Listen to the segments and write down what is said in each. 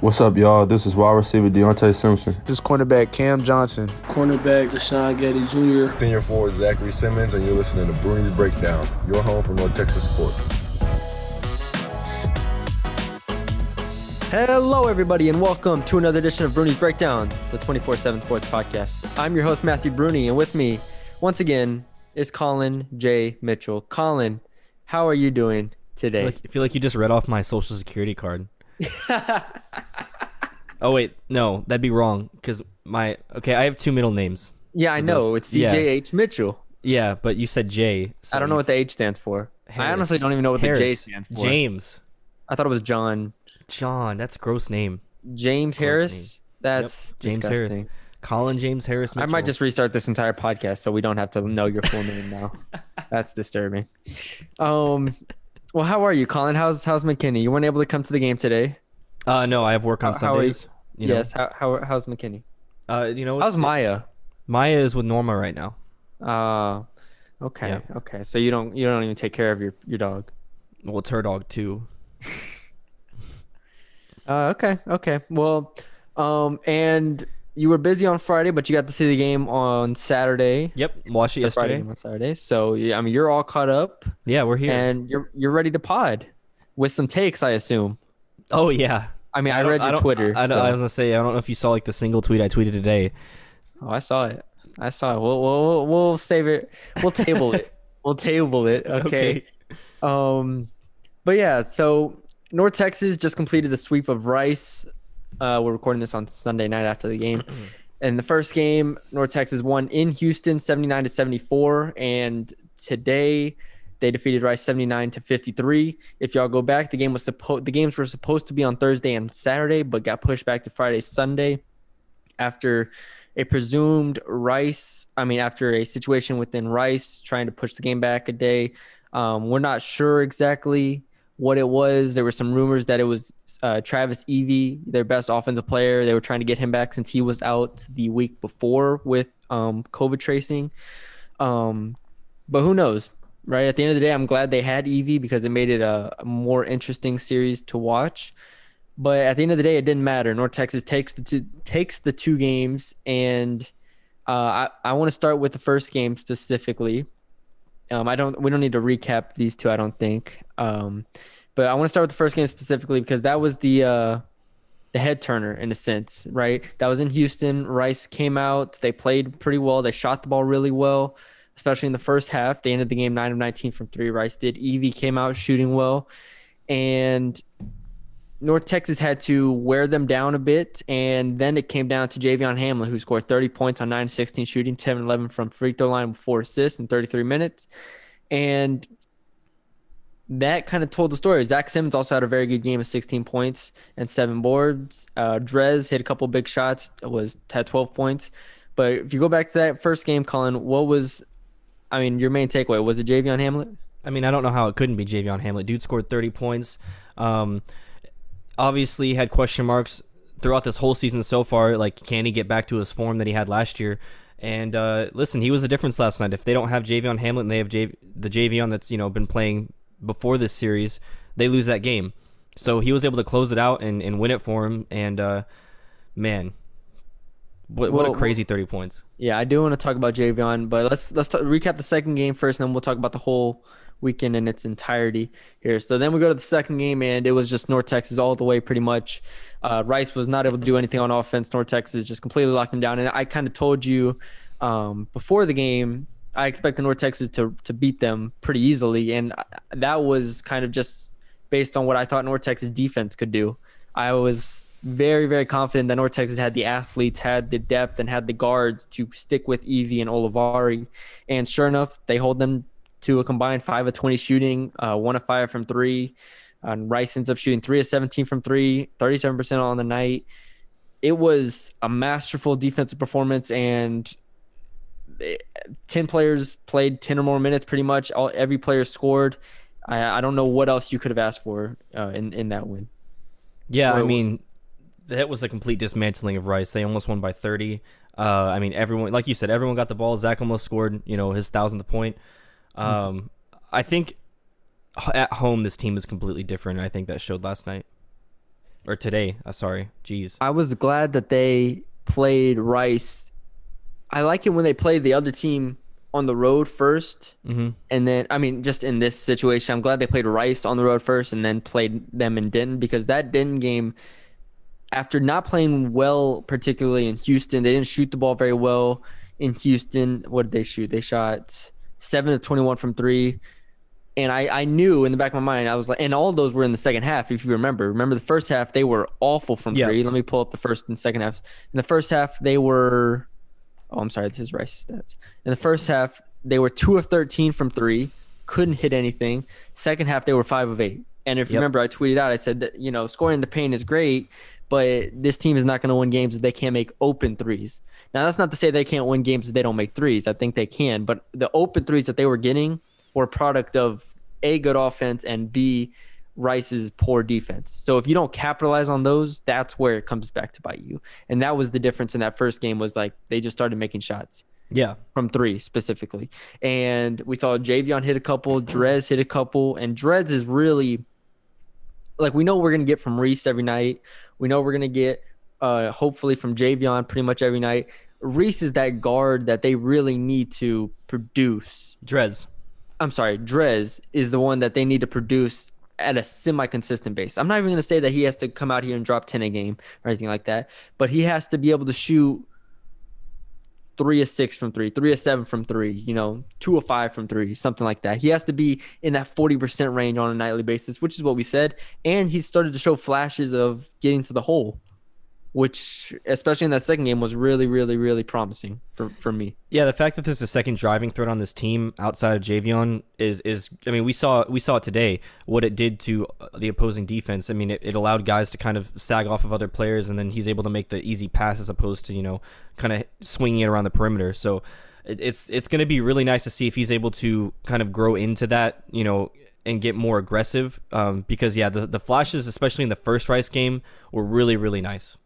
What's up, y'all? This is wide receiver Deonte Simpson. This is cornerback Cam Johnson. Cornerback DeShawn Gaddie Jr. Senior forward Zachary Simmons, and you're listening to Bruni's Breakdown, your home for North Texas sports. Hello, everybody, and welcome to another edition of Bruni's Breakdown, the 24 7 Sports Podcast. I'm your host, Matthew Bruni, and with me, once again, is Colin J. Mitchell. Colin, how are you doing today? I feel, like, I feel like you just read off my social security card. oh wait, no, that'd be wrong because my okay, I have two middle names. Yeah, I know. It's CJH yeah. Mitchell. Yeah, but you said J. So I don't know what the H stands for. Harris. I honestly don't even know what Harris. the J stands for. James. I thought it was John. John, that's a gross name. James gross Harris. Name. That's yep. James disgusting. Harris. Colin James Harris. Mitchell. I might just restart this entire podcast so we don't have to know your full name now. That's disturbing. Um, well, how are you, Colin? How's how's McKinney? You weren't able to come to the game today. Uh, no, I have work on how, Sundays. How you, you yes. How, how how's McKinney? Uh, you know, how's Maya? Maya is with Norma right now. Uh, okay, yeah. okay. So you don't you don't even take care of your your dog. Well, it's her dog too. uh, okay, okay. Well, um, and you were busy on Friday, but you got to see the game on Saturday. Yep, watched it yesterday. Friday on Saturday. So yeah, I mean, you're all caught up. Yeah, we're here, and you're you're ready to pod with some takes, I assume. Oh yeah. I mean, I, I read your Twitter. I, I, so. I, was gonna say I don't know if you saw like the single tweet I tweeted today. Oh, I saw it. I saw it. We'll we'll, we'll save it. We'll table it. We'll table it. Okay. okay. Um, but yeah. So North Texas just completed the sweep of Rice. Uh, we're recording this on Sunday night after the game. In the first game, North Texas won in Houston, seventy nine to seventy four, and today they defeated Rice 79 to 53. If y'all go back, the game was supposed the games were supposed to be on Thursday and Saturday, but got pushed back to Friday, Sunday after a presumed Rice, I mean after a situation within Rice trying to push the game back a day. Um, we're not sure exactly what it was. There were some rumors that it was uh, Travis Evee, their best offensive player. They were trying to get him back since he was out the week before with um, COVID tracing. Um, but who knows? Right? At the end of the day, I'm glad they had Evee because it made it a, a, more interesting series to watch. But at the end of the day, it didn't matter. North Texas takes the two, takes the two games, and uh, I I want to start with the first game specifically. Um, I don't we don't need to recap these two. I don't think. Um, but I want to start with the first game specifically because that was the uh, the head turner in a sense, right? That was in Houston. Rice came out. They played pretty well. They shot the ball really well especially in the first half. They ended the game 9 of 19 from three. Rice did. Evee came out shooting well. And North Texas had to wear them down a bit. And then it came down to Javion Hamlet, who scored 30 points on 9 16 shooting, 10 11 from free throw line with four assists in 33 minutes. And that kind of told the story. Zach Simmons also had a very good game of 16 points and seven boards. Uh, Drez hit a couple big shots, was had 12 points. But if you go back to that first game, Colin, what was I mean, your main takeaway was it Javion Hamlet? I mean, I don't know how it couldn't be Javion Hamlet. Dude scored 30 points. Um, obviously had question marks throughout this whole season so far. Like, can he get back to his form that he had last year? And uh, listen, he was the difference last night. If they don't have Javion Hamlet and they have J- the Javion that's you know been playing before this series, they lose that game. So he was able to close it out and, and win it for him. And uh, man, what, well, what a crazy 30 points. Yeah, I do want to talk about Javion, but let's let's recap the second game first, and then we'll talk about the whole weekend in its entirety here. So then we go to the second game, and it was just North Texas all the way, pretty much. Uh, Rice was not able to do anything on offense. North Texas just completely locked them down, and I kind of told you um, before the game I expected North Texas to to beat them pretty easily, and that was kind of just based on what I thought North Texas defense could do. I was very, very confident that North Texas had the athletes, had the depth, and had the guards to stick with Evee and Olivari. And sure enough, they hold them to a combined five of 20 shooting, uh, one of five from three. And Rice ends up shooting three of 17 from three, 37% on the night. It was a masterful defensive performance, and 10 players played 10 or more minutes pretty much. All, every player scored. I, I don't know what else you could have asked for uh, in, in that win. Yeah, I mean, that was a complete dismantling of Rice. They almost won by 30. Uh, I mean, everyone, like you said, everyone got the ball. Zach almost scored, you know, his thousandth point. Hmm. Um, mm-hmm. I think at home this team is completely different. I think that showed last night. or today. Uh, sorry, jeez. I was glad that they played Rice. I like it when they play the other team on the road 1st Mm-hmm. and then I mean, just in this situation, I'm glad they played Rice on the road first, and then played them in Denton because that Denton game, after not playing well, particularly in Houston, they didn't shoot the ball very well in Houston. What did they shoot? They shot seven of 21 from three. And I, I knew in the back of my mind, I was like, and all of those were in the second half, if you remember. Remember the first half, they were awful from Yeah. three. Let me pull up the first and second half. In the first half, they were, oh, I'm sorry, this is Rice's stats. In the first half, they were two of 13 from three, couldn't hit anything. Second half, they were five of eight. And if you remember, I tweeted out, I said that, you know, scoring the paint is great, but this team is not going to win games if they can't make open threes. Now, that's not to say they can't win games if they don't make threes. I think they can, but the open threes that they were getting were a product of A, good offense, and B, Rice's poor defense. So if you don't capitalize on those, that's where it comes back to bite you. And that was the difference in that first game was like they just started making shots Yeah, from three specifically. And we saw Javion hit a couple, Drez hit a couple, and Drez is really like we know we're gonna get from Reese every night. We know we're gonna get uh hopefully from Javion pretty much every night. Reese is that guard that they really need to produce. Drez. I'm sorry, Drez is the one that they need to produce at a semi-consistent base. I'm not even going to say that he has to come out here and drop 10 a game or anything like that, but he has to be able to shoot three of six from three, three of seven from three, you know, two of five from three, something like that. He has to be in that 40% range on a nightly basis, which is what we said. And he started to show flashes of getting to the hole, which, especially in that second game, was really, really, really promising for, for me. Yeah, the fact that there's a second driving threat on this team outside of Javion is is I mean we saw we saw it today what it did to uh, the opposing defense. I mean it, it allowed guys to kind of sag off of other players and then he's able to make the easy pass as opposed to you know kind of swinging it around the perimeter. So it, it's it's going to be really nice to see if he's able to kind of grow into that you know and get more aggressive um, because yeah the the flashes especially in the first Rice game were really really nice.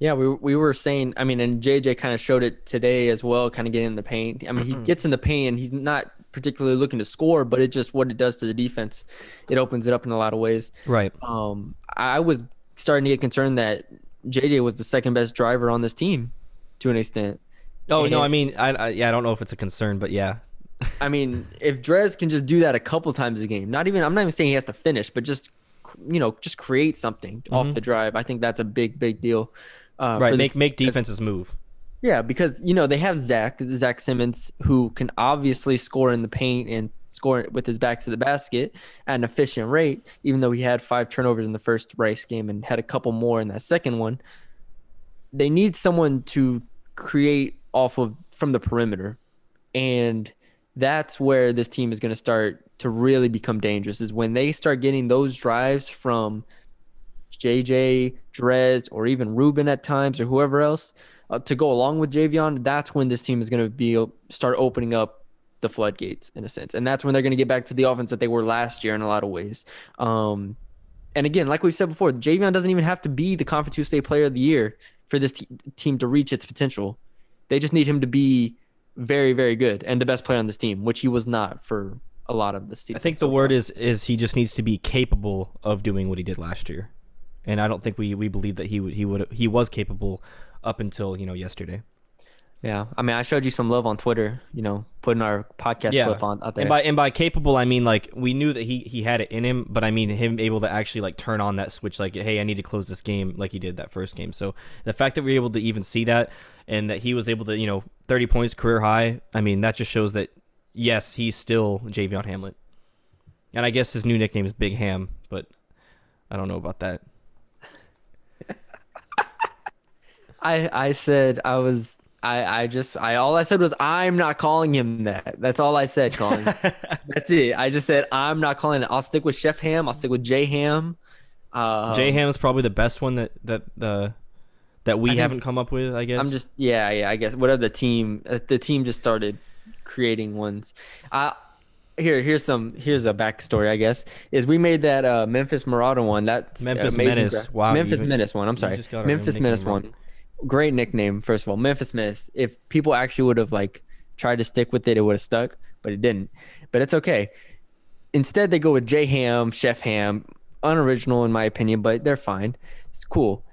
Yeah, we we were saying. I mean, and JJ kind of showed it today as well, kind of getting in the paint. I mean, he gets in the paint and he's not particularly looking to score, but it just what it does to the defense, it opens it up in a lot of ways. Right. Um, I was starting to get concerned that JJ was the second best driver on this team, to an extent. Oh no, I mean I, I yeah I don't know if it's a concern, but yeah. I mean, if Drez can just do that a couple times a game, not even I'm not even saying he has to finish, but just you know, just create something off the drive. I think that's a big, big deal. Uh, Right, for this make make defenses move. Yeah, because you know they have Zach Zach Simmons who can obviously score in the paint and score with his back to the basket at an efficient rate. Even though he had five turnovers in the first race game and had a couple more in that second one, they need someone to create off of from the perimeter, and that's where this team is going to start to really become dangerous. Is when they start getting those drives from JJ, Drez, or even Rubin at times, or whoever else uh, to go along with Javion, that's when this team is going to be start opening up the floodgates in a sense, and that's when they're going to get back to the offense that they were last year in a lot of ways. Um, and again, like we've said before, Javion doesn't even have to be the Conference USA Player of the Year for this te- team to reach its potential. They just need him to be very, very good and the best player on this team, which he was not for a lot of the season. I think so the word is is he just needs to be capable of doing what he did last year, and I don't think we we believe that he would he would he was capable up until you know yesterday. Yeah, I mean, I showed you some love on Twitter. You know, putting our podcast Yeah, clip on out there. and by and by capable I mean like we knew that he he had it in him, but I mean him able to actually like turn on that switch like hey I need to close this game like he did that first game. So the fact that we are able to even see that and that he was able to you know 30 points career high, I mean that just shows that yes he's still Javion Hamlet, and I guess his new nickname is Big Ham, but I don't know about that. I I said I was I I just I all I said was I'm not calling him that. That's all I said, Colin. That's it. I just said I'm not calling it. I'll stick with Chef Ham. I'll stick with J Ham. Uh, J Ham's probably the best one that that the that we think- haven't come up with. I guess I'm just yeah yeah. I guess whatever the team uh, the team just started creating ones. Uh here here's some here's a backstory I guess is we made that uh Memphis Marauder one that's Memphis amazing Menace. Wow, Memphis you- Menace one I'm sorry Memphis Menace one great nickname first of all. Memphis Menace if people actually would have like tried to stick with it it would have stuck but it didn't. But it's okay. Instead they go with J Ham Chef Ham. Unoriginal in my opinion but they're fine. It's cool.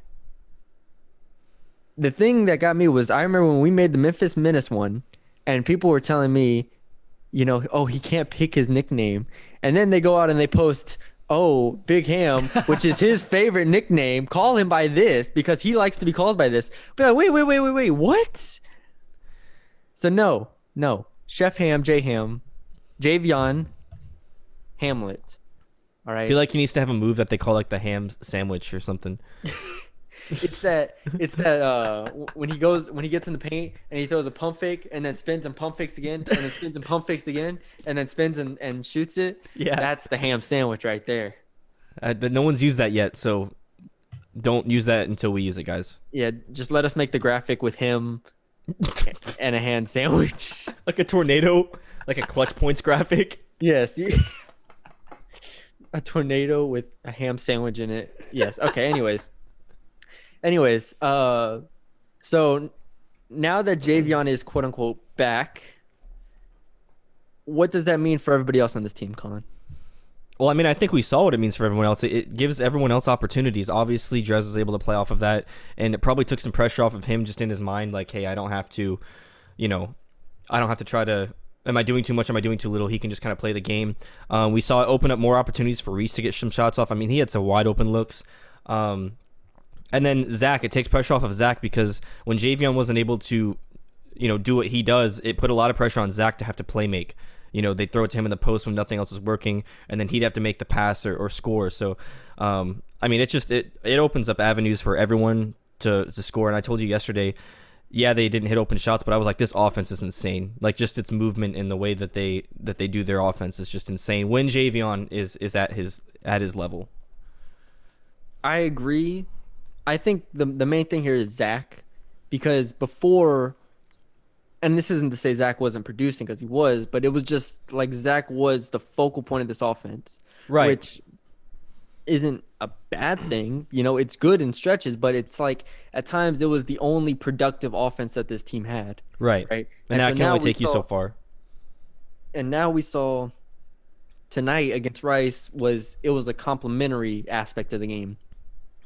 The thing that got me was I remember when we made the Memphis Menace one, and people were telling me, you know, oh he can't pick his nickname, and then they go out and they post, oh Big Ham, which is his favorite nickname, call him by this because he likes to be called by this. But like, wait, wait, wait, wait, wait, what? So no, no, Chef Ham, J Ham, Javion, Hamlet. All right. I feel like he needs to have a move that they call like the ham sandwich or something. it's that it's that uh when he goes when he gets in the paint and he throws a pump fake and then spins and pump fakes again and then spins and pump fakes again and then spins and, and shoots it. Yeah. That's the ham sandwich right there. Uh, but no one's used that yet, so don't use that until we use it, guys. Yeah, just let us make the graphic with him and a hand sandwich. Like a tornado, like a clutch points graphic. Yes. a tornado with a ham sandwich in it. Yes. Okay. Anyways. Anyways, uh, so now that Javion is quote unquote back, what does that mean for everybody else on this team, Colin? Well, I mean, I think we saw what it means for everyone else. It, gives everyone else opportunities. Obviously, Drez was able to play off of that, and it probably took some pressure off of him just in his mind, like, hey, I don't have to, you know, I don't have to try to. Am I doing too much? Am I doing too little? He can just kind of play the game. Um, we saw it open up more opportunities for Reese to get some shots off. I mean, he had some wide open looks. Um, and then Zach, it takes pressure off of Zach because when Javion wasn't able to, you know, do what he does, it put a lot of pressure on Zach to have to play make. You know, they throw it to him in the post when nothing else is working, and then he'd have to make the pass or, or score. So, um, I mean, it just it it opens up avenues for everyone to to score. And I told you yesterday, yeah, they didn't hit open shots, but I was like, this offense is insane. Like just its movement in the way that they that they do their offense is just insane. When Javion is is at his at his level. I agree. I think the the main thing here is Zach, because before, and this isn't to say Zach wasn't producing because he was, but it was just like Zach was the focal point of this offense, Right. Which isn't a bad thing, you know. It's good in stretches, but it's like at times it was the only productive offense that this team had, Right. right? And, that so can only take you so far. and now we saw tonight against Rice was it was a complementary aspect of the game.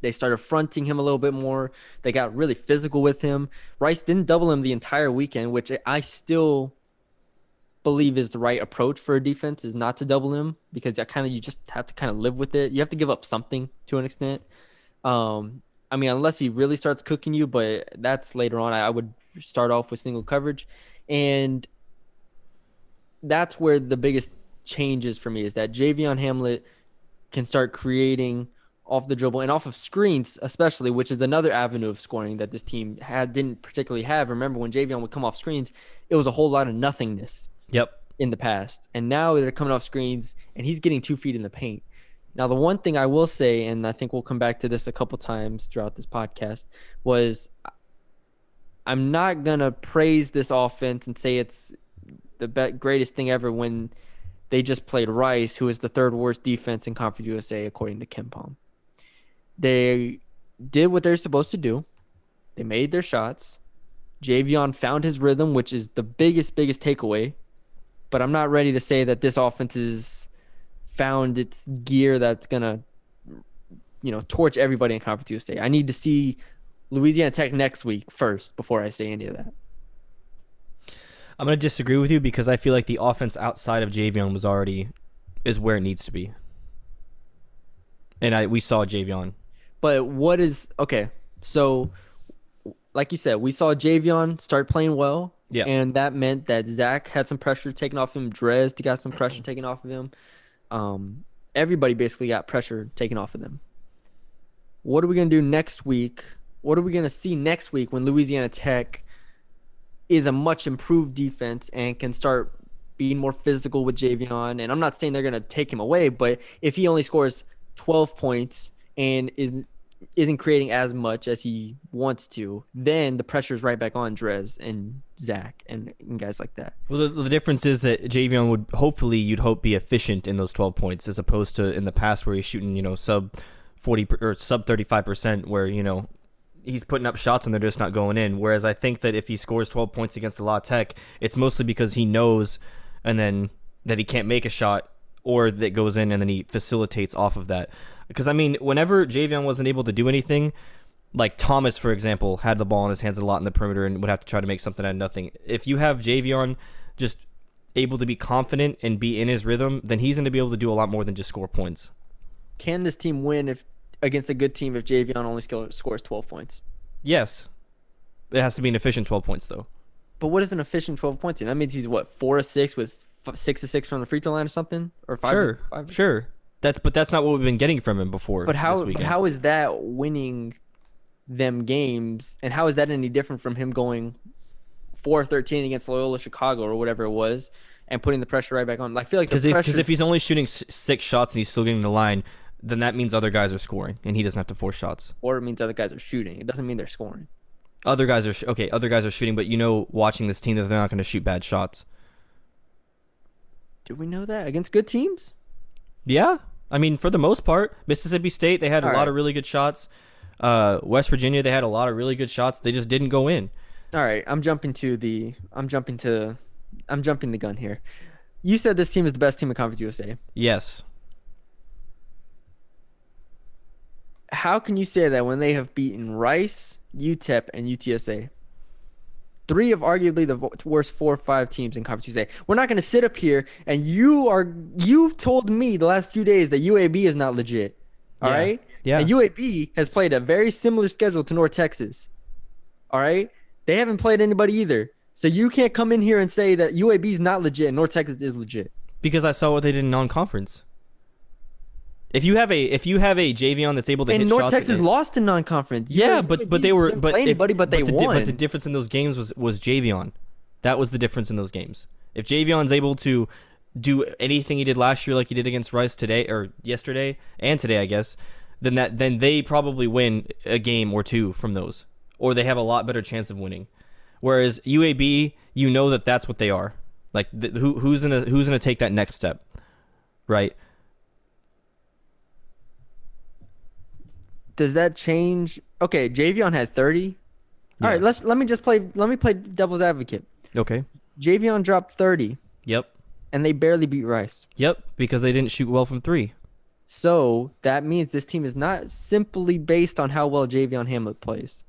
They started fronting him a little bit more. They got really physical with him. Rice didn't double him the entire weekend, which I still believe is the right approach for a defense is not to double him because I kind of you just have to kind of live with it. You have to give up something to an extent. Um, I mean, unless he really starts cooking you, but that's later on. I, I would start off with single coverage, and that's where the biggest change is for me is that Javion Hamlet can start creating off the dribble and off of screens, especially, which is another avenue of scoring that this team had didn't particularly have. Remember when Javion would come off screens, it was a whole lot of nothingness Yep. in the past. And now they're coming off screens and he's getting two feet in the paint. Now, the one thing I will say, and I think we'll come back to this a couple times throughout this podcast, was I'm not going to praise this offense and say it's the be- greatest thing ever when they just played Rice, who is the third worst defense in Conference USA, according to KenPom. They did what they're supposed to do. They made their shots. Javion found his rhythm, which is the biggest, biggest takeaway. But I'm not ready to say that this offense has found its gear that's gonna, you know, torch everybody in Conference USA. I need to see Louisiana Tech next week first before I say any of that. I'm gonna disagree with you because I feel like the offense outside of Javion was already is where it needs to be. And I we saw Javion. But what is okay? So, like you said, we saw Javion start playing well. Yeah. And that meant that Zach had some pressure taken off him. Drez got some pressure taken off of him. Um, everybody basically got pressure taken off of them. What are we gonna do next week? What are we gonna see next week when Louisiana Tech is a much improved defense and can start being more physical with Javion? And I'm not saying they're gonna take him away, but if he only scores 12 points and is isn't creating as much as he wants to, then the pressure is right back on Drez and Zach and, and guys like that. Well, the, the difference is that Javion would hopefully you'd hope be efficient in those 12 points as opposed to in the past where he's shooting you know sub 40 or sub 35 percent where you know he's putting up shots and they're just not going in. Whereas I think that if he scores 12 points against the La Tech, it's mostly because he knows and then that he can't make a shot or that goes in and then he facilitates off of that. Because I mean, whenever Javion wasn't able to do anything, like Thomas, for example, had the ball in his hands a lot in the perimeter and would have to try to make something out of nothing. If you have Javion just able to be confident and be in his rhythm, then he's going to be able to do a lot more than just score points. Can this team win if against a good team if Javion only scores 12 points? Yes, it has to be an efficient 12 points though. But what is an efficient 12 points? That means he's what four to six with f- six to six from the free throw line or something, or five. sure, five? sure. That's but that's not what we've been getting from him before. But how? But how is that winning them games? And how is that any different from him going four thirteen against Loyola Chicago or whatever it was, and putting the pressure right back on? Like, I feel like Because if, if he's only shooting six shots and he's still getting the line, then that means other guys are scoring and he doesn't have to force shots. or it means other guys are shooting. It doesn't mean they're scoring. Other guys are sh- okay. Other guys are shooting, but you know, watching this team that they're not going to shoot bad shots. Do we know that against good teams? Yeah, I mean, for the most part, Mississippi State they had a All lot right. of really good shots. Uh, West Virginia they had a lot of really good shots. They just didn't go in. All right, I'm jumping to the. I'm jumping to. I'm jumping the gun here. You said this team is the best team in Conference USA. Yes, How can you say that when they have beaten Rice, UTEP, and UTSA? Three of arguably the worst four or five teams in Conference USA. We're not going to sit up here and you are—you've told me the last few days that UAB is not legit. All Yeah. right. Yeah. And UAB has played a very similar schedule to North Texas. All right. They haven't played anybody either. So you can't come in here and say that UAB is not legit and North Texas is legit. because I saw what they did in non-conference. If you have a if you have a Javion that's able to And hit North shots, Texas lost in non-conference. Yeah, but but they were but if- anybody, but they the, di- won. But the difference in those games was was Javion. That was the difference in those games. If Javion's able to do anything he did last year, like he did against Rice today or yesterday and today, I guess, then that then they probably win a game or two from those, or they have a lot better chance of winning. Whereas UAB, you know that that's what they are. Like th- who who's gonna who's gonna take that next step, right? Does that change? Okay, Javion had 30. All right, Yes. let's let me just play let me play devil's advocate. Okay. Javion dropped 30 Yep. and they barely beat Rice. Yep. Because they didn't shoot well from three. So that means this team is not simply based on how well Javion Hamlet plays.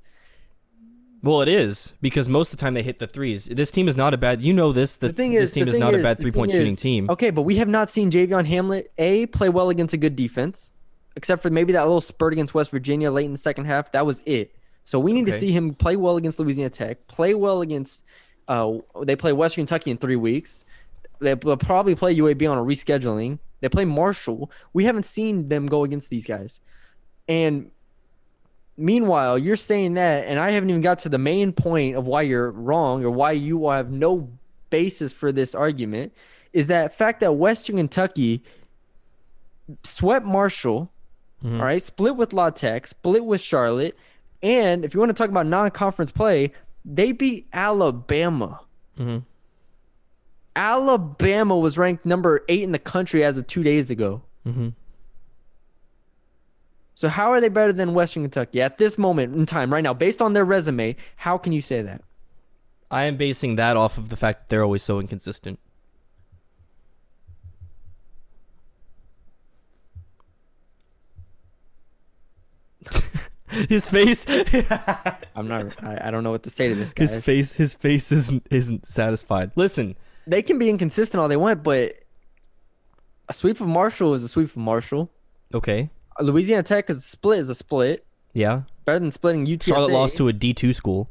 Well, it is because most of the time they hit the threes. This team is not a bad. You know this. That The thing is, this team is not a bad three point thing shooting is- team. Okay, but we have not seen Javion Hamlet a play well against a good defense, except for maybe that little spurt against West Virginia late in the second half. That was it. So we need to see him play well against Louisiana Tech, play well against. Uh, they play Western Kentucky in three weeks. They- They'll probably play UAB on a rescheduling. They play Marshall. We haven't seen them go against these guys, and meanwhile, you're saying that, and I haven't even got to the main point of why you're wrong or why you have no basis for this argument. Is that fact that Western Kentucky swept Marshall, Mhm. all right, split with La Tech, split with Charlotte, and if you want to talk about non-conference play, they beat Alabama. Mhm. Alabama was ranked number eight in the country as of two days ago. Mhm. So how are they better than Western Kentucky at this moment in time, right now, based on their resume? How can you say that? I am basing that off of the fact that they're always so inconsistent. his face, I'm not. I, I don't know what to say to this guy. his face, his face isn't isn't satisfied. Listen, They can be inconsistent all they want, but a sweep of Marshall is a sweep of Marshall. okay, A Louisiana Tech is a split is a split. yeah. It's better than splitting UTSA. Charlotte lost to a D two school.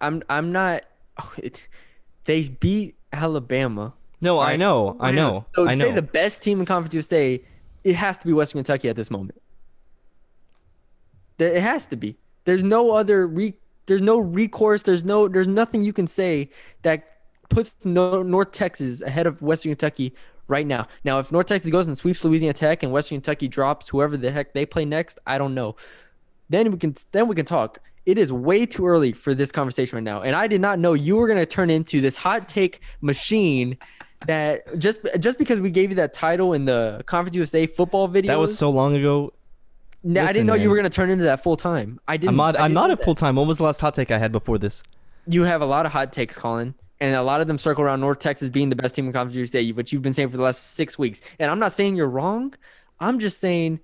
I'm. I'm not. oh, it, they beat Alabama. No, I know, I know, So to I know. say the best team in Conference USA, it has to be Western Kentucky at this moment. It has to be. There's no other re. There's no recourse. There's no. There's nothing you can say that puts no, North Texas ahead of Western Kentucky right now. Now, if North Texas goes and sweeps Louisiana Tech and Western Kentucky drops whoever the heck they play next, I don't know. Then we can. Then we can talk. It is way too early for this conversation right now, and I did not know you were gonna turn into this hot take machine. That just just because we gave you that title in the Conference USA football video, that was so long ago. I didn't know you were gonna turn into that full time. I didn't. I'm not. I I'm didn't a full time. When was the last hot take I had before this? You have a lot of hot takes, Colin, and a lot of them circle around North Texas being the best team in Conference USA, but you've been saying for the last six weeks. And I'm not saying you're wrong. I'm just saying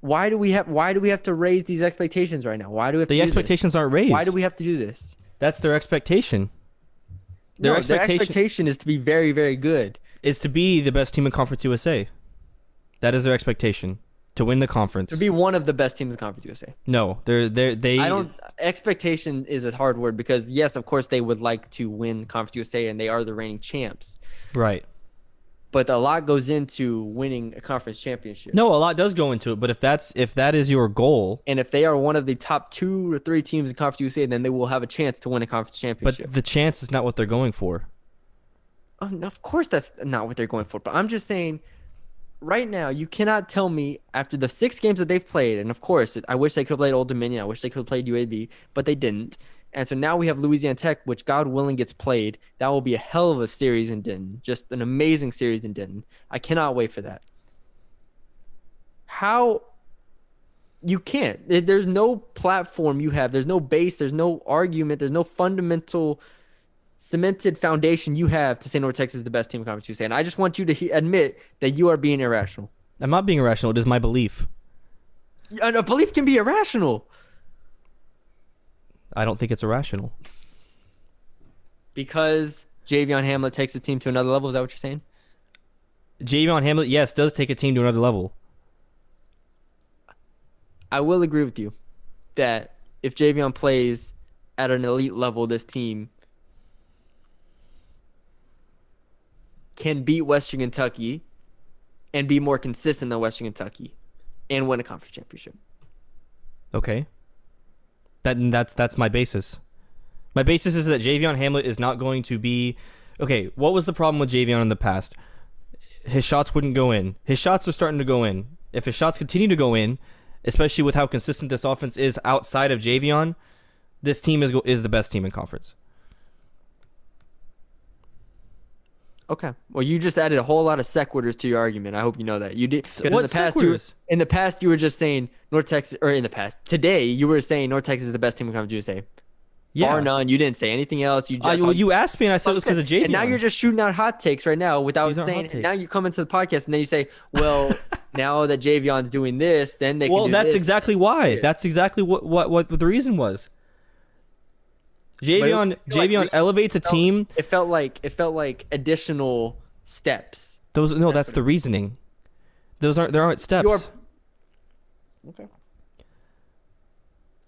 Why do we have why do we have to raise these expectations right now? Why do we have to The this? expectations aren't raised. Why do we have to do this? That's their expectation. Their no, expectation- their expectation is to be very, very good. Is to be the best team in Conference USA. That is their expectation to win the conference. To be one of the best teams in Conference USA. no, they're they they. I don't. Expectation is a hard word because yes, of course they would like to win Conference USA and they are the reigning champs. right. But a lot goes into winning a conference championship. No, a lot does go into it, but if that's if that is your goal, And if they are one of the top two or three teams in Conference USA, then they will have a chance to win a conference championship. but the chance is not what they're going for. Oh, no, of course, that's not what they're going for. But I'm just saying, right now, you cannot tell me after the six games that they've played, and of course, I wish they could have played Old Dominion. I wish they could have played UAB, but they didn't. And so now we have Louisiana Tech, which God willing gets played. That will be a hell of a series in Denton. Just an amazing series in Denton. I cannot wait for that. How you can't. There's no platform you have. There's no base. There's no argument. There's no fundamental cemented foundation you have to say North Texas is the best team in Conference USA. And I just want you to he- admit that you are being irrational. I'm not being irrational. It is my belief. And a belief can be irrational I don't think it's irrational. because Javion Hamlet takes the team to another level. Is that what you're saying? Javion Hamlet, yes, does take a team to another level. I will agree with you that if Javion plays at an elite level, this team can beat Western Kentucky and be more consistent than Western Kentucky and win a conference championship. Okay. That that's that's my basis. My basis is that Javion Hamlet is not going to be okay. What was the problem with Javion in the past? His shots wouldn't go in. His shots are starting to go in. If his shots continue to go in, especially with how consistent this offense is outside of Javion, this team is is the best team in conference. Okay. Well, you just added a whole lot of sequiturs to your argument. I hope you know that you did. 'cause in what the past, you were, in the past you were just saying North Texas, or in the past today you were saying North Texas is the best team in Conference USA. Yeah. Bar none. You didn't say anything else. You Uh, just well, you asked me, and I said it was because of Javion. And now you're just shooting out hot takes right now without These saying. And now you come into the podcast and then you say, "Well, now that Javion's doing this, then they well, can." do that's this. exactly why. Yeah. That's exactly what, what what the reason was. Javion it- like Javion elevates a felt- team. It felt like it felt like additional steps. Those no, that's the reasoning. Those aren't there aren't steps. Your okay.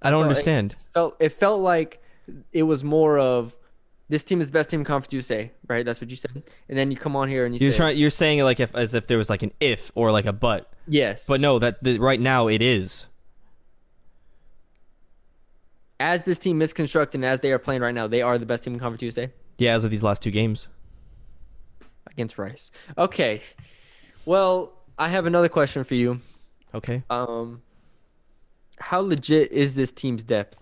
I don't So, it understand. felt it felt like it was more of this team is the best team in conference USA, right? That's what you said. And then you come on here and you You're say trying. You're saying it like if as if there was like an if or like a but. yes. But no, that the, right now it is. As this team is constructed and as they are playing right now, they are the best team in conference USA Yeah, as of these last two games. against Rice. Okay. Well, I have another question for you. Okay. Um how legit is this team's depth?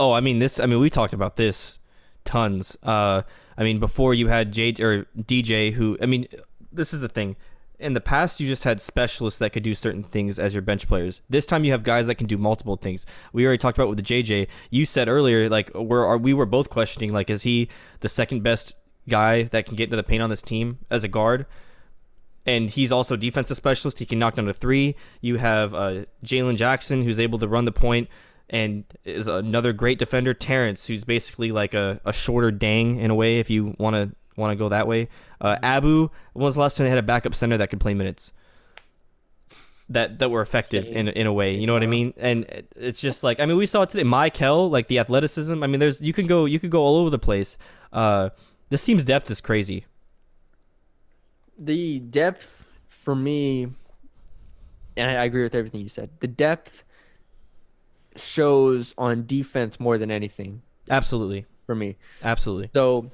Oh, I mean this. I mean we talked about this tons. Uh, I mean before you had J or DJ, who I mean, this is the thing. In the past, you just had specialists that could do certain things as your bench players. This time, you have guys that can do multiple things. We already talked about with the JJ. You said earlier, like, we're are, we were both questioning, like, is he the second best guy that can get into the paint on this team as a guard? and he's also defensive specialist. He can knock down a three. You have uh, Jalen Jackson, who's able to run the point and is another great defender. Terrence, who's basically like a, a shorter Dang in a way, if you want to want to go that way. Uh, Abu, when was the last time they had a backup center that could play minutes? That that were effective in in a way, you know what I mean? And it's just like I mean, we saw it today. Michael, like the athleticism. I mean, there's you can go you could go all over the place. Uh, this team's depth is crazy. The depth for me and I, I agree with everything you said. The depth shows on defense more than anything Absolutely, for me. absolutely. So,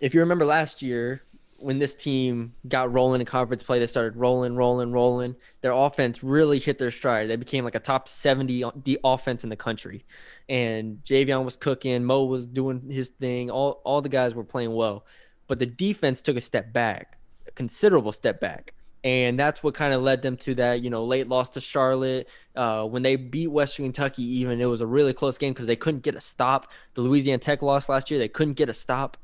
if you remember last year when this team got rolling in conference play, they started rolling, rolling, rolling. Their offense really hit their stride. They became like a top 70 o- the offense in the country. And Javion was cooking, Mo was doing his thing. All all the guys were playing well. But the defense took a step back, a considerable step back. And that's what kind of led them to that, you know, late loss to Charlotte. Uh, when they beat Western Kentucky, even it was a really close game because they couldn't get a stop. The Louisiana Tech loss last year, they couldn't get a stop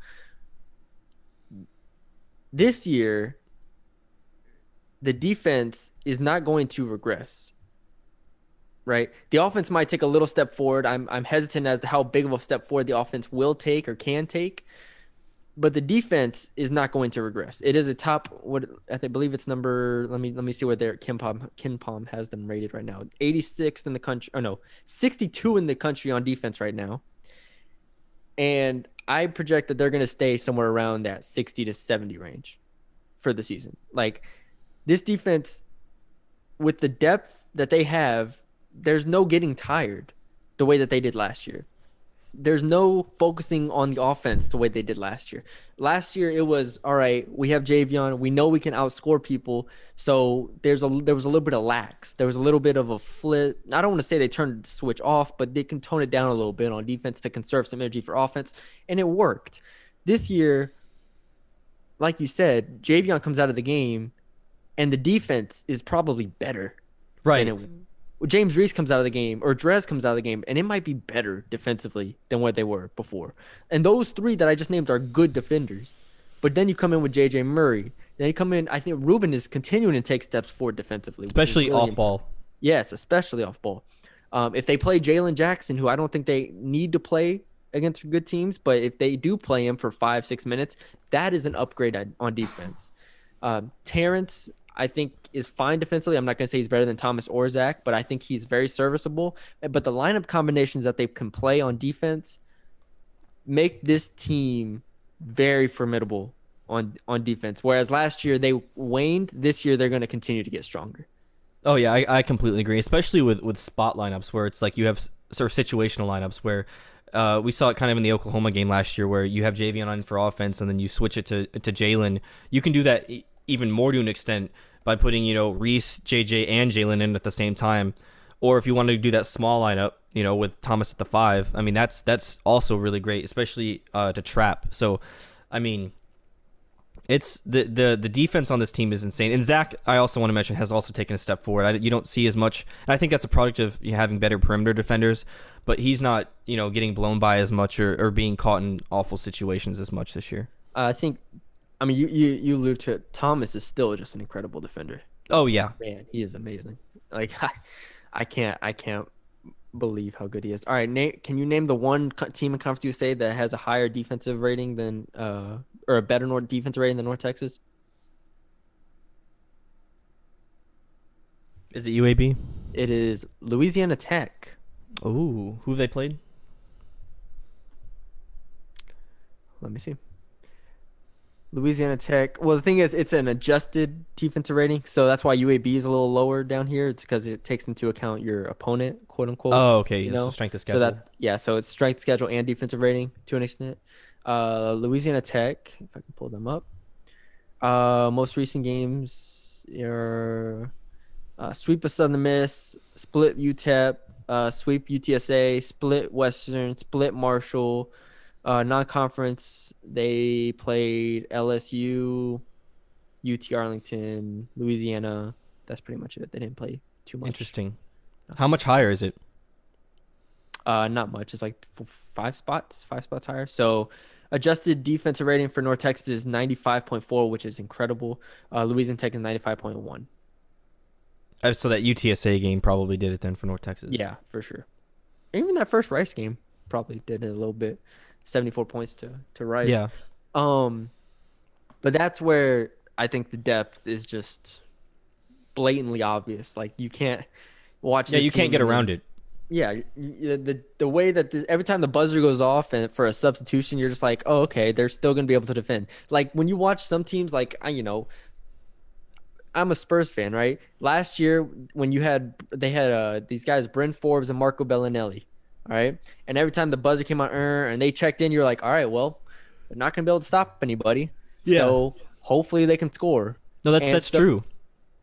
this year the defense is not going to regress. Right? The offense might take a little step forward. I'm I'm hesitant as to how big of a step forward the offense will take or can take. But the defense is not going to regress. It is a top what I believe it's number let me let me see where their KenPom KenPom has them rated right now. 86th in the country or no, 62 in the country on defense right now. And I project that they're going to stay somewhere around that 60 to 70 range for the season. Like this defense, with the depth that they have, there's no getting tired the way that they did last year. There's no focusing on the offense the way they did last year. Last year it was all right. We have Javion. We know we can outscore people. So there's a there was a little bit of lax. There was a little bit of a flip. I don't want to say they turned the switch off, but they can tone it down a little bit on defense to conserve some energy for offense, and it worked. This year, like you said, Javion comes out of the game, and the defense is probably better Right. than it James Reese comes out of the game or Drez comes out of the game and it might be better defensively than what they were before. And those three that I just named are good defenders. But then you come in with JJ Murray. Then you come in, I think Rubin is continuing to take steps forward defensively. Especially really off ball. Yes, especially off ball. Um, if they play Jalen Jackson, who I don't think they need to play against good teams, but if they do play him for five, six minutes, that is an upgrade on- on defense. Um, Terrence, I think, is fine defensively. I'm not going to say he's better than Thomas or Zach, but I think he's very serviceable. But the lineup combinations that they can play on defense make this team very formidable on on defense. Whereas last year they waned, this year they're going to continue to get stronger. Oh yeah, I, I completely agree. Especially with with spot lineups where it's like you have sort of situational lineups where uh, we saw it kind of in the Oklahoma game last year where you have Javion on for offense and then you switch it to to Jalen. You can do that even more to an extent by putting you know Reese, JJ, and Jalen in at the same time. Or if you want to do that small lineup, you know, with Thomas at the five, I mean that's that's also really great, especially uh, to trap. So, I mean, it's the the the defense on this team is insane. And Zach, I also want to mention, has also taken a step forward. I, you don't see as much, and I think that's a product of you having better perimeter defenders. But he's not, you know, getting blown by as much or, or being caught in awful situations as much this year. Uh, I think, I mean, you you you alluded to it. Thomas is still just an incredible defender. Oh yeah, Man, he is amazing. Like I, I can't I can't believe how good he is. All right, Nate, can you name the one co- team in Conference USA that has a higher defensive rating than uh or a better North defensive rating than North Texas? is it UAB? It is Louisiana Tech. Oh, who have they played? Let me see. Louisiana Tech. Well, the thing is, it's an adjusted defensive rating, so that's why UAB is a little lower down here. It's because it takes into account your opponent, quote unquote. Oh, okay. you know, strength of So schedule. that yeah, so it's strength schedule and defensive rating to an extent. Uh, Louisiana Tech, if I can pull them up. Uh, most recent games are uh, sweep of Southern Miss, split UTEP, uh, sweep UTSA, split Western, split Marshall. Uh, non-conference, they played LSU, UT Arlington, Louisiana. That's pretty much it. They didn't play too much. Interesting. How much higher is it? Uh, not much. It's like f- five spots, five spots higher. So, adjusted defensive rating for North Texas is ninety five point four, which is incredible. Uh, Louisiana Tech is ninety five point one. Uh, so that UTSA game probably did it then for North Texas. Yeah, for sure. Even that first Rice game probably did it a little bit. Seventy four points to to Rice. Yeah. Um, but that's where I think the depth is just blatantly obvious. Like you can't watch. Yeah, you can't get around it. yeah the the way that the, every time the buzzer goes off and for a substitution you're just like oh okay they're still going to be able to defend like when you watch some teams like I you know I'm a Spurs fan right last year when you had they had uh these guys Bryn Forbes and Marco Belinelli all right and every time the buzzer came on er, and they checked in you're like all right well they're not going to be able to stop anybody Yeah. so hopefully they can score No, that's And that's so- true.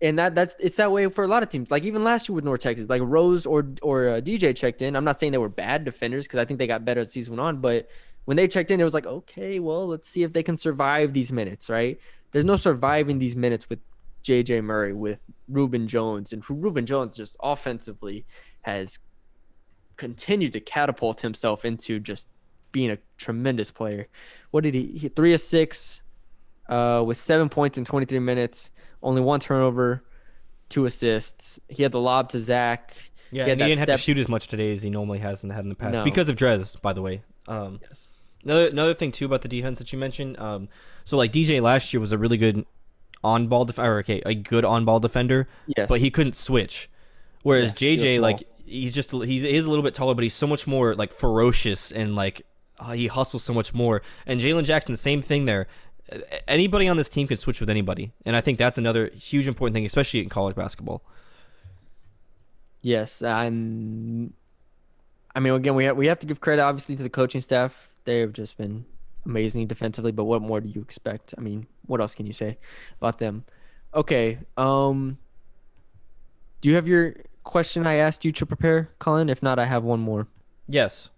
and that that's it's that way for a lot of teams. Like even last year with North Texas, like Rose or or uh, DJ checked in. I'm not saying they were bad defenders because I think they got better as the season went on. But when they checked in, it was like, okay, well, let's see if they can survive these minutes. Right? There's no surviving these minutes with JJ Murray, with Rubin Jones, and Rubin Jones just offensively has continued to catapult himself into just being a tremendous player. What did he? he three of six. uh, with seven points in 23 minutes, only one turnover, two assists. He had the lob to Zach. Yeah, He and he didn't have to shoot as much today as he normally has and had in the past No. because of Drez, by the way. Um, Yes. Another another thing too about the defense that you mentioned. Um, so like DJ last year was a really good on ball def- or okay, a good on ball defender, Yes. but he couldn't switch. Whereas Yeah, JJ like he's just he's he is a little bit taller, but he's so much more like ferocious and like uh, he hustles so much more. And Jalen Jackson, the same thing there. Anybody on this team can switch with anybody, and I think that's another huge important thing, especially in college basketball. Yes, and I mean, again, we have, we have to give credit obviously to the coaching staff. They've just been amazing defensively. But what more do you expect? I mean, what else can you say about them? Okay. Um, do you have your question I asked you to prepare, Colin? If not, I have one more. Yes,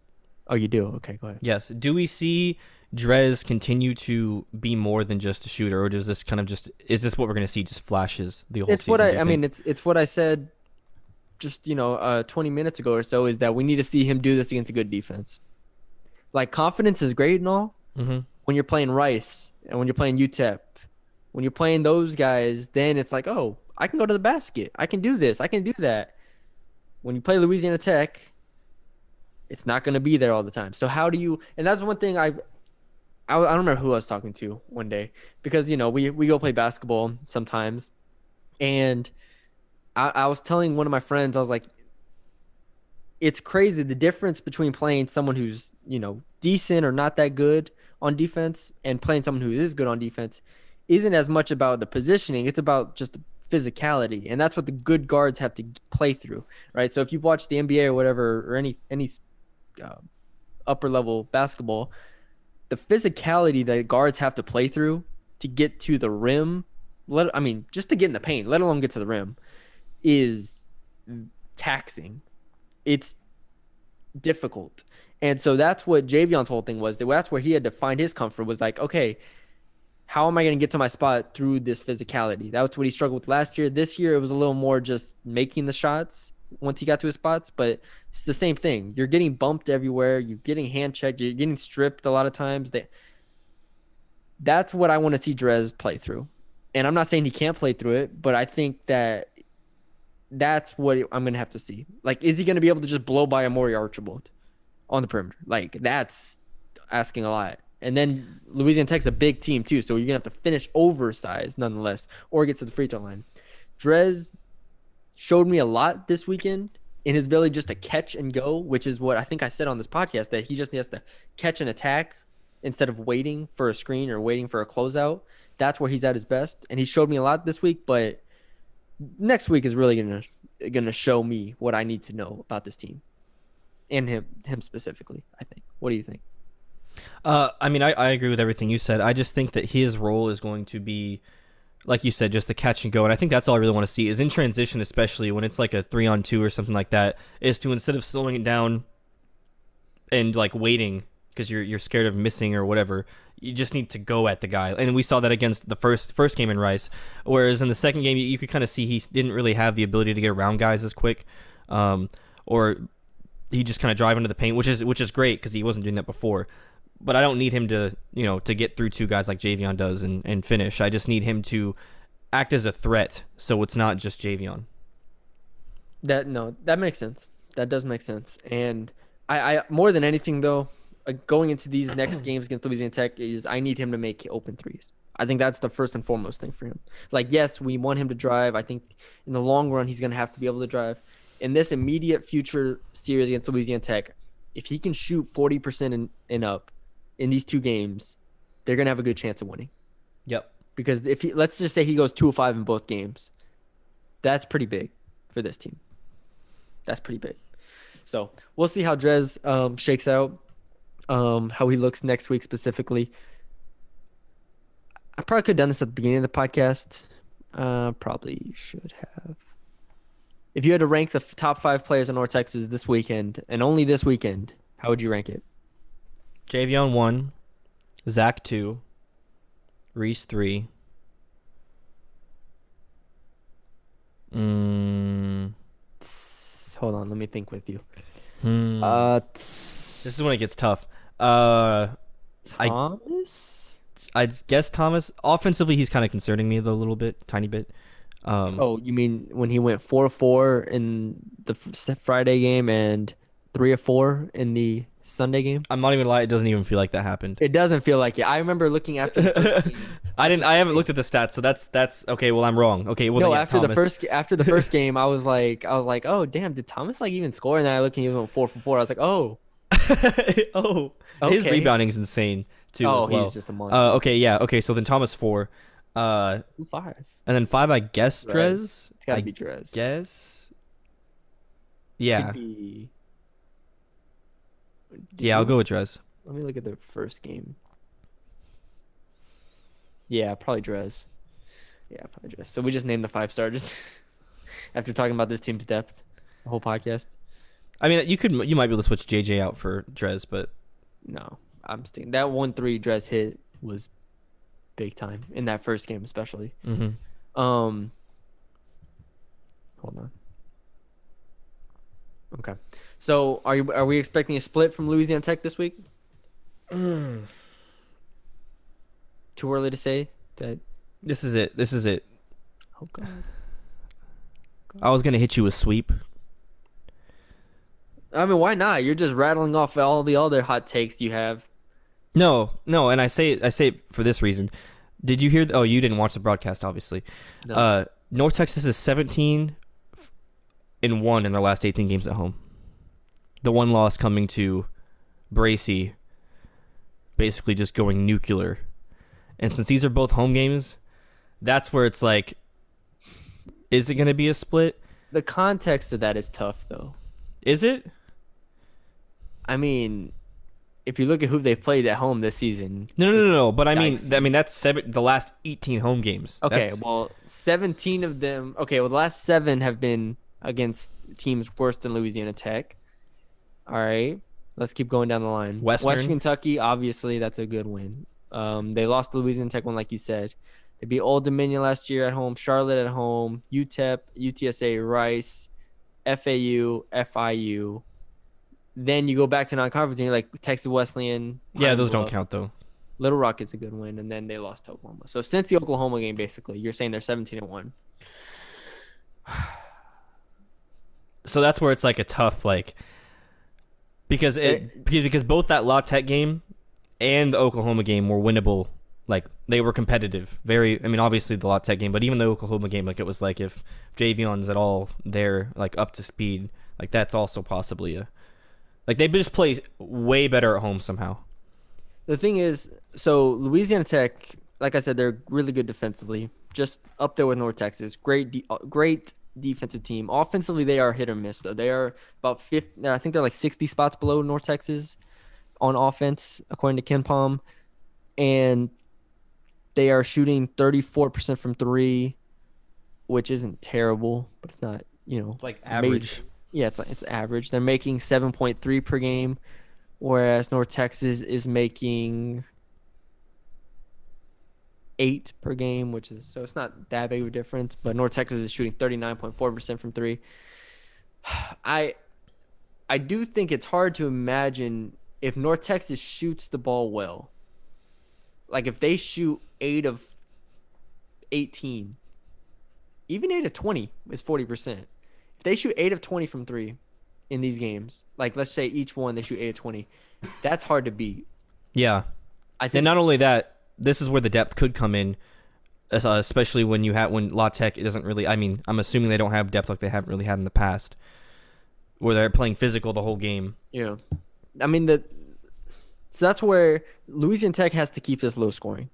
Oh, you do. Okay, go ahead. Yes. Do we see Drez continue to be more than just a shooter, or does this kind of just is this what we're going to see? Just flashes the whole It's season? what I. I mean, it's it's what I said. Just you know, uh, 20 minutes ago or so, is that we need to see him do this against a good defense. Like confidence is great and all, Mhm. when you're playing Rice and when you're playing UTEP, when you're playing those guys, then it's like, oh, I can go to the basket. I can do this. I can do that. When you play Louisiana Tech, it's not going to be there all the time. So how do you? And that's one thing I, I, I don't remember who I was talking to one day because you know we we go play basketball sometimes, and I, I was telling one of my friends I was like, it's crazy the difference between playing someone who's you know decent or not that good on defense and playing someone who is good on defense isn't as much about the positioning it's about just physicality and that's what the good guards have to play through right so if you watch the nba or whatever or any any uh, upper level basketball the physicality that guards have to play through to get to the rim let i mean just to get in the paint let alone get to the rim is taxing it's difficult. And so that's what Javion's whole thing was. That's where he had to find his comfort was like, okay, how am I going to get to my spot through this physicality? That's what he struggled with last year. This year, it was a little more just making the shots once he got to his spots, but it's the same thing. You're getting bumped everywhere. You're getting hand checked. You're getting stripped a lot of times. They, that's what I want to see Drez play through. And I'm not saying he can't play through it, but I think that that's what I'm gonna have to see. Like, is he gonna be able to just blow by Amorie Archibald on the perimeter? Like, that's asking a lot. And then Louisiana Tech's a big team too, so you're gonna have to finish oversized nonetheless, or get to the free throw line. Drez showed me a lot this weekend in his ability just to catch and go, which is what I think I said on this podcast that he just has to catch and attack instead of waiting for a screen or waiting for a closeout. That's where he's at his best, and he showed me a lot this week, but next week is really gonna gonna show me what I need to know about this team and him him specifically. I think. What do you think? Uh, I mean, I, I agree with everything you said. I just think that his role is going to be, like you said, just the catch and go. And I think that's all I really want to see is in transition, especially when it's like a three on two or something like that, is to instead of slowing it down and like waiting because you're you're scared of missing or whatever, you just need to go at the guy. And we saw that against the first first game in Rice. Whereas in the second game, you, you could kind of see he didn't really have the ability to get around guys as quick, um, or he just kind of drive into the paint, which is which is great because he wasn't doing that before. But I don't need him to you know to get through two guys like Javion does and, and finish. I just need him to act as a threat, so it's not just Javion. That no, that makes sense. That does make sense. And I, I more than anything though, uh, going into these next games against Louisiana Tech is I need him to make open threes. I think that's the first and foremost thing for him. Like, yes, we want him to drive. I think in the long run, he's going to have to be able to drive. In this immediate future series against Louisiana Tech, if he can shoot 40% and, and up in these two games, they're going to have a good chance of winning. Yep. Because if he, let's just say he goes two of five in both games, that's pretty big for this team. That's pretty big. So we'll see how Drez um, shakes out, um, how he looks next week specifically. I probably could have done this at the beginning of the podcast. Uh, probably should have. If you had to rank the f- top five players in North Texas this weekend and only this weekend, how would you rank it? Javion one, Zach two, Reese three. Mm, Hold on, let me think with you. hmm. Uh, this is when it gets tough. Uh, I- Thomas. I'd guess Thomas. Offensively, he's kind of concerning me though a little bit, tiny bit. Um, Oh, you mean when he went four four in the f- Friday game and three or four in the Sunday game? I'm not even gonna lie, it doesn't even feel like that happened. It doesn't feel like it. I remember looking after the first game. I didn't. I haven't looked at the stats, so that's that's okay. Well, I'm wrong. Okay, well, no, then, yeah, after the first after the first game, I was like, I was like, oh damn, did Thomas like even score? And then I looked and he went four for four. I was like, oh, oh, his Okay. rebounding's insane too. oh, well. he's just a monster. Uh, okay, yeah, okay. So then Thomas four, uh, five. and then five. I guess Drez. Drez. Gotta I be Drez. guess. Yeah, Could be- yeah. I'll go with Drez. Let me look at the first game. Yeah, probably Drez. Yeah, probably Drez. So we just named the five starters after talking about this team's depth, the whole podcast. I mean, you could you might be able to switch JJ out for Drez, but No, I'm sticking. That one three Drez hit was big time in that first game, especially. mhm. Um, hold on. Okay, so are you are we expecting a split from Louisiana Tech this week? Too early to say that. this is it. This is it. Oh God. I was gonna hit you with sweep. I mean, why not? You're just rattling off all the other hot takes you have. No, no, and I say I say it for this reason. Did you hear? Oh, you didn't watch the broadcast, obviously. No. Uh, North Texas is 17 in one in their last 18 games at home. The one loss coming to Bracey, basically just going nuclear. And since these are both home games, that's where it's like, is it going to be a split? The context of that is tough, though. Is it? I mean, if you look at who they played at home this season. No, no, no, no. But I mean, Dicey. I mean that's seven. The last 18 home games. Okay, That's- well, 17 of them. Okay, well, the last seven have been against teams worse than Louisiana Tech. All right, let's keep going down the line. Western. Kentucky, obviously, that's a good win. Um, they lost the Louisiana Tech one, like you said. They beat Old Dominion last year at home, Charlotte at home, E UTEP, UTSA, Rice, FAU, FIU. Then you go back to non-conference and you're like Texas Wesleyan. yeah, those don't count though. Little Rock is a good win, and then they lost to Oklahoma. So since the Oklahoma game, basically, you're saying they're 17 and one. So that's where it's like a tough like because it because because both that La Tech game and the Oklahoma game were winnable. Like they were competitive. Very. I mean, obviously the La Tech game, but even the Oklahoma game, like it was like if Javion's at all there, like up to speed, like that's also possibly a like they just play way better at home somehow. The thing is, so Louisiana Tech, like I said, they're really good defensively, just up there with North Texas. Great, de- great defensive team. Offensively, they are hit or miss though. They are about 50. Uh, I think they're like 60 spots below North Texas on offense, according to KenPom, and they are shooting 34% from three, which isn't terrible, but it's not, you know, It's like amazing. average. Yeah, it's like, it's average. They're making 7.3 per game, whereas North Texas is making eight per game, which is so it's not that big of a difference. But North Texas is shooting 39.4 percent from three. I I do think it's hard to imagine if North Texas shoots the ball well. Like if they shoot eight of 18, even eight of 20 is 40 percent if they shoot eight of 20 from three in these games, like let's say each one they shoot eight of 20, that's hard to beat. Yeah. I And think not only that, this is where the depth could come in, uh, especially when you have when La Tech it doesn't really. I mean, I'm assuming they don't have depth like they haven't really had in the past, where they're playing physical the whole game. Yeah, I mean the so that's where Louisiana Tech has to keep this low scoring.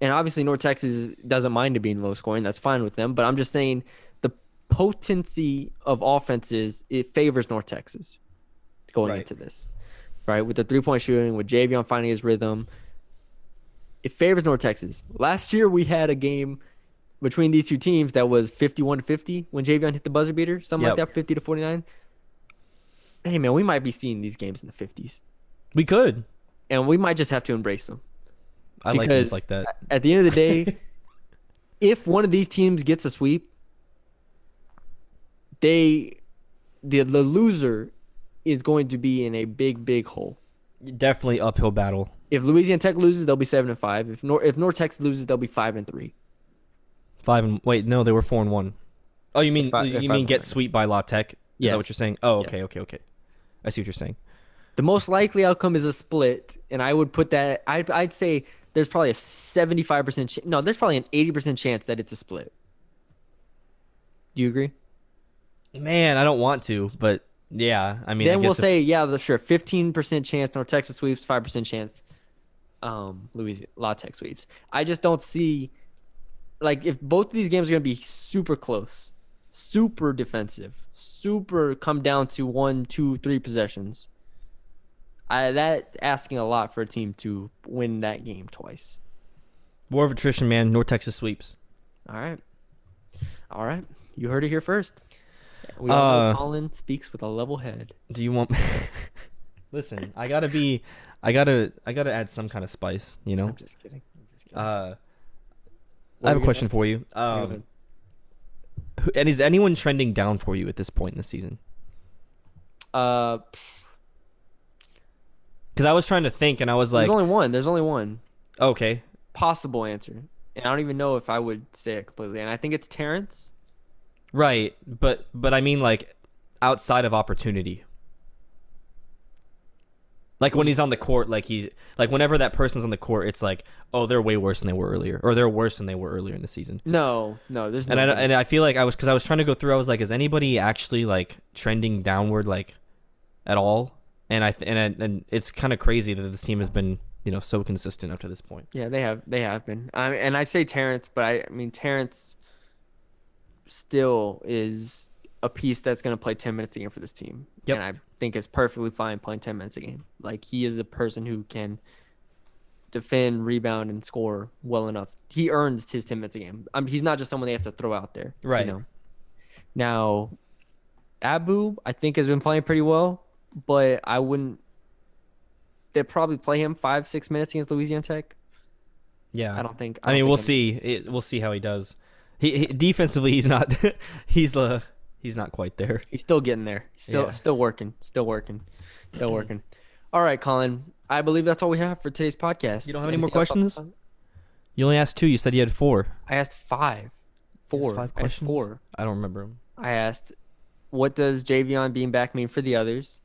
And obviously North Texas doesn't mind it being low scoring. That's fine with them, but I'm just saying the potency of offenses it favors North Texas going Right. into this. Right? With the three-point shooting, with Javion finding his rhythm, it favors North Texas. Last year we had a game between these two teams that was 51 to 50 when Javion hit the buzzer beater, something Yep. like that, 50 to 49. Hey man, we might be seeing these games in the 50s, We could. and we might just have to embrace them. I like games like that. At the end of the day, if one of these teams gets a sweep, they the the loser is going to be in a big big hole. Definitely uphill battle. If Louisiana Tech loses, they'll be seven and five. If Nor- if North Texas loses, they'll be five and three. Five and wait, no, they were four and one. Oh, you mean you mean get one. swept by La Tech? Is Yes. that what you're saying? Oh, okay, Yes. okay, okay. I see what you're saying. The most likely outcome is a split, and I would put that. I'd, I'd say there's probably a 75% ch- no, there's probably an 80% chance that it's a split. Do you agree? Man, I don't want to, but yeah, I mean, I then we'll if- say yeah, the, sure, 15% chance North Texas sweeps, 5% chance um Louisiana La Tech sweeps. I just don't see like if both of these games are going to be super close, super defensive, super come down to one, two, three possessions. I that asking a lot for a team to win that game twice. war of attrition, man. North Texas sweeps. All right. All right. You heard it here first. We all know Uh, Colin speaks with a level head. Do you want? Listen, I gotta be, I gotta, I gotta add some kind of spice. You know. I'm just kidding. I'm just kidding. Uh, What I have a question for you. Um, who- and is anyone trending down for you at this point in the season? Uh, Because I was trying to think, and I was like, there's only one. There's only one okay, possible answer, and I don't even know if I would say it completely. And I think it's Terrence. Right, but but I mean like outside of opportunity. Like when he's on the court, like he's like whenever that person's on the court, it's like, oh, they're way worse than they were earlier, or they're worse than they were earlier in the season. No, no, there's no. And I and I feel like I was because I was trying to go through. I was like, is anybody actually like trending downward like at all? And I th- and I, and it's kind of crazy that this team has been you know so consistent up to this point. yeah, they have they have been. I and I say Terrence, but I, I mean Terrence still is a piece that's going to play 10 minutes a game for this team. Yep. And I think is perfectly fine playing 10 minutes a game. Like he is a person who can defend, rebound, and score well enough. He earns his 10 minutes a game. I mean, he's not just someone they have to throw out there. you Right. know? Now, Abu, I think, has been playing pretty well, but I wouldn't. They'd probably play him five, six minutes against Louisiana Tech. Yeah, I don't think. I, don't mean, we'll I'm- see. It, we'll see how he does. He, he defensively, he's not. he's uh, he's not quite there. He's still getting there. Still Yeah. still working. Still working. Still working. All right, Colin. I believe that's all we have for today's podcast. You don't have any more Anything else off the questions? You only asked two. You said you had four. I asked five. You asked Four. Five I questions. four. I don't remember them. I asked, what does Javion being back mean for the others?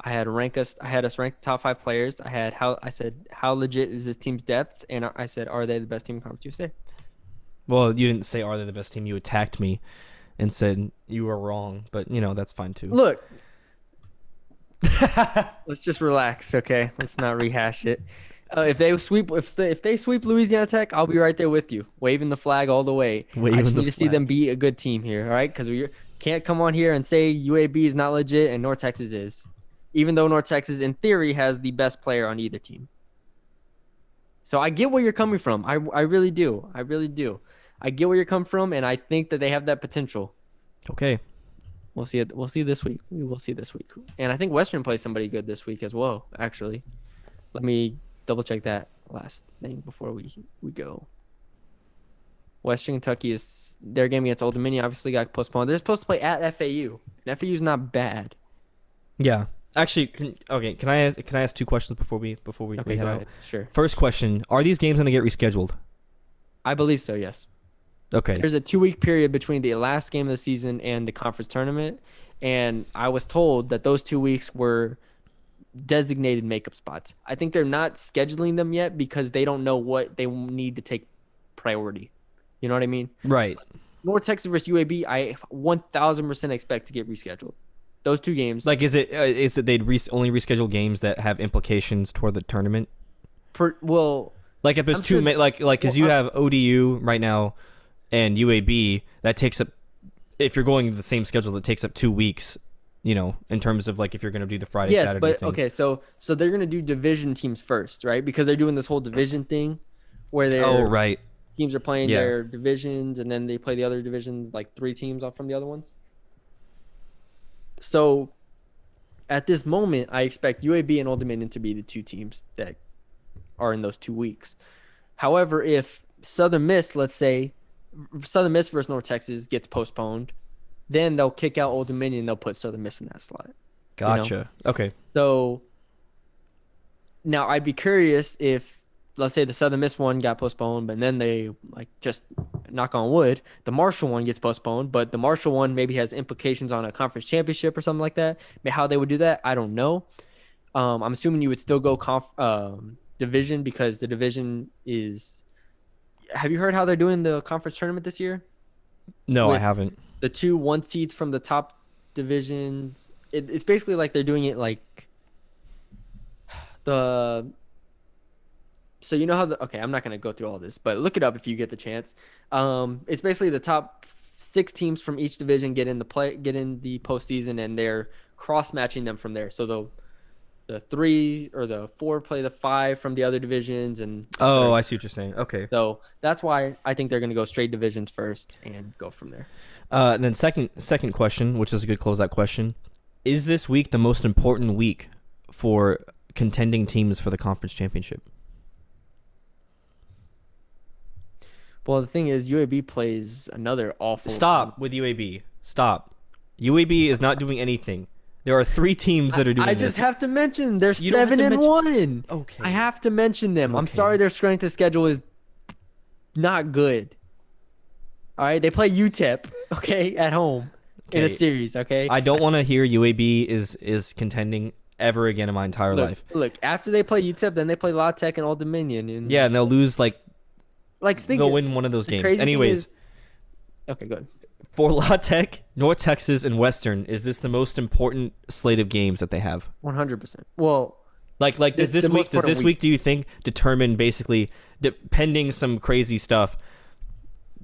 I had rank us. I had us rank the top five players. I had how I said how legit is this team's depth, and I said are they the best team in Conference USA? Well, you didn't say are they the best team. You attacked me, and said you were wrong. But you know that's fine too. Look, let's just relax, okay? Let's not rehash it. Uh, if they sweep, if they, if they sweep Louisiana Tech, I'll be right there with you, waving the flag all the way. I just need to see them be a good team here, all right? Because we can't come on here and say UAB is not legit and North Texas is, even though North Texas, in theory, has the best player on either team. So I get where you're coming from. I, I really do. I really do. I get where you're coming from, and I think that they have that potential. Okay. We'll see it. We'll see this week. We will see this week. And I think Western plays somebody good this week as well. Actually, let me double check that last thing before we we go. Western Kentucky is their game against Old Dominion obviously got postponed. They're supposed to play at FAU. And FAU's not bad. Yeah. Actually, can, okay. Can I can I ask two questions before we before we, Okay, we head out? ahead. Sure. First question: Are these games going to get rescheduled? I believe so. Yes. Okay. There's a two week period between the last game of the season and the conference tournament, and I was told that those two weeks were designated makeup spots. I think they're not scheduling them yet because they don't know what they need to take priority. You know what I mean? Right. North Texas versus UAB, I 1000% expect to get rescheduled. Those two games, Like, is it uh, is it they'd re- only reschedule games that have implications toward the tournament? per, well, Like if there's I'm two, sure- ma- like like because well, you I- have ODU right now, and UAB that takes up. If you're going to the same schedule, that takes up two weeks. You know, in terms of like if you're going to do the Friday yes, Saturday but thing. okay, so so they're gonna do division teams first, right? Because they're doing this whole division thing, where they're Oh right. teams are playing Yeah. their divisions and then they play the other divisions like three teams off from the other ones so at this moment i expect uab and old dominion to be the two teams that are in those two weeks however if southern miss let's say southern miss versus north texas gets postponed then they'll kick out old dominion and they'll put southern miss in that slot know? Gotcha. Okay. so now I'd be curious if let's say the Southern Miss one got postponed, but then they like just knock on wood, the Marshall one gets postponed, but the Marshall one maybe has implications on a conference championship or something like that. How they would do that, I don't know. Um, I'm assuming you would still go conf- um, division because the division is. Have you heard how they're doing the conference tournament this year? No, I haven't. the two one seeds from the top divisions. It, it's basically like they're doing it like the. So you know how the okay, I'm not gonna go through all this, but look it up if you get the chance. Um, it's basically the top six teams from each division get in the play, get in the postseason, and they're cross matching them from there. So the the three or the four play the five from the other divisions, and Oh. I see what you're saying. Okay. so that's why I think they're gonna go straight divisions first and go from there. Uh, and then second second question, which is a good close closeout question, is this week the most important week for contending teams for the conference championship? Well, the thing is, UAB plays another awful. Stop with UAB. Stop. UAB is not doing anything. There are three teams that are doing I just this. have to mention they're You seven and mention- one. Okay. I have to mention them. I'm sorry, their strength of schedule is not good. All right, they play UTEP, okay, at home in a series, okay. I don't want to hear UAB is is contending ever again in my entire look, life. look, after they play UTEP, then they play La Tech and Old Dominion, and Yeah, and they'll lose like like think they'll win one of those games. Anyways, is- okay, good. for La Tech, North Texas, and Western, is this the most important slate of games that they have? One hundred percent. Well, Like, like does The- this week? Does this week. week, do you think, determine basically, depending some crazy stuff,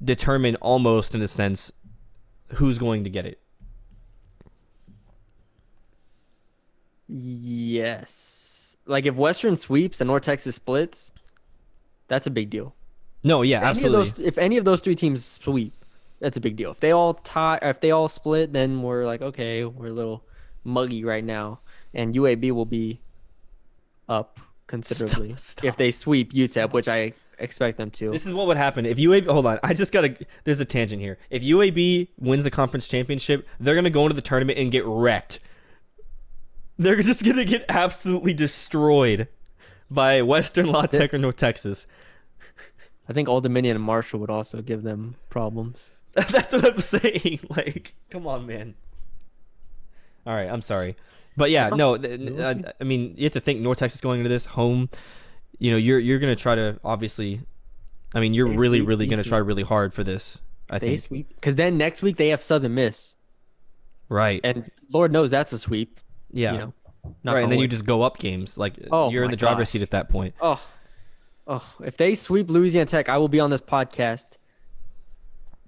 determine almost in a sense who's going to get it? yes. Like if Western sweeps and North Texas splits, that's a big deal. No, yeah, any of absolutely. those if any of those three teams sweep that's a big deal if they all tie if they all split then we're like okay we're a little muggy right now and uab will be up considerably stop. if they sweep utep which i expect them to This is what would happen if UAB. Hold on, I just gotta. There's a tangent here. If UAB wins the conference championship, they're gonna go into the tournament and get wrecked. They're just gonna get absolutely destroyed by Western La Tech or North Texas. I think old dominion and marshall would also give them problems That's what I'm saying. Like, come on, man. All right, I'm sorry, but yeah, no. I. Uh, I mean, you have to think North Texas going into this home. You know, you're you're gonna try to obviously. I mean, you're They really really gonna try really hard for this. I they think. because then next week they have southern miss Right. and lord knows that's a sweep yeah. you know right, and then you just go up games. Like Oh you're in the driver's gosh. seat at that point. Oh, oh! If they sweep Louisiana Tech, I will be on this podcast